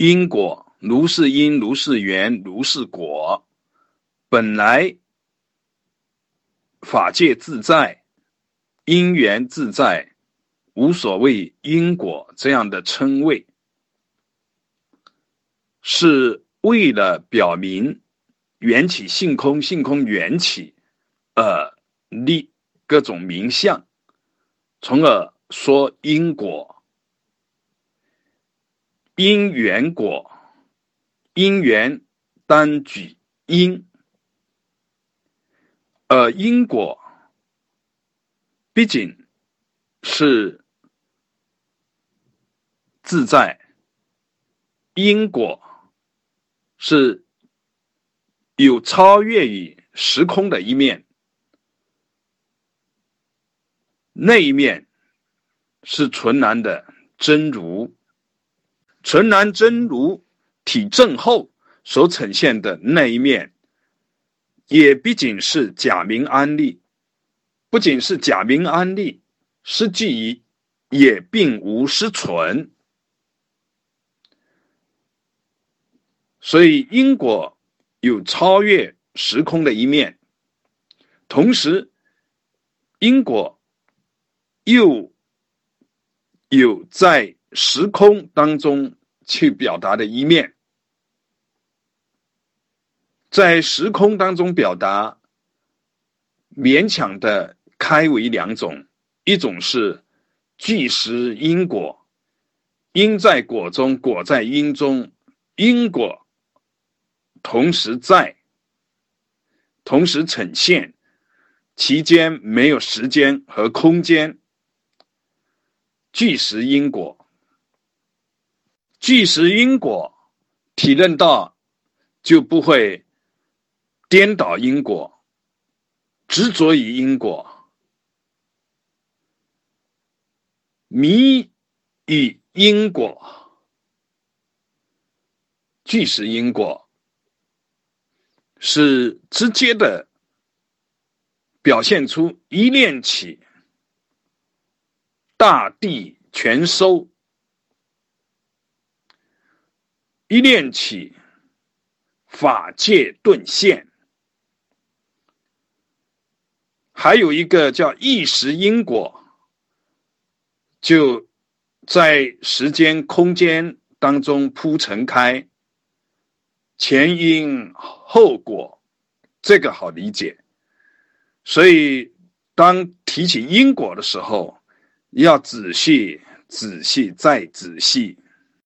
因果如是因，如是缘，如是果。本来法界自在，因缘自在，无所谓因果这样的称谓，是为了表明缘起性空，性空缘起，而立各种名相，从而说因果。因缘果，因缘单举因，而因果。毕竟是自在，因果是有超越于时空的一面，那一面是纯然的真如。纯然真如体证后所呈现的那一面，也毕竟是假名安利，不仅是假名安利，实际也并无失存。所以因果有超越时空的一面，同时因果又有在。时空当中去表达的一面，在时空当中表达，勉强的开为两种：一种是具实因果，因在果中，果在因中，因果同时在，同时呈现，其间没有时间和空间，具实因果。即使因果体认到，就不会颠倒因果，执着于因果，迷于因果，即使因果是直接的表现出一念起，大地全收。一念起，法界顿现。还有一个叫意识因果，就在时间空间当中铺陈开，前因后果，这个好理解。所以，当提起因果的时候，要仔细、仔细再仔细。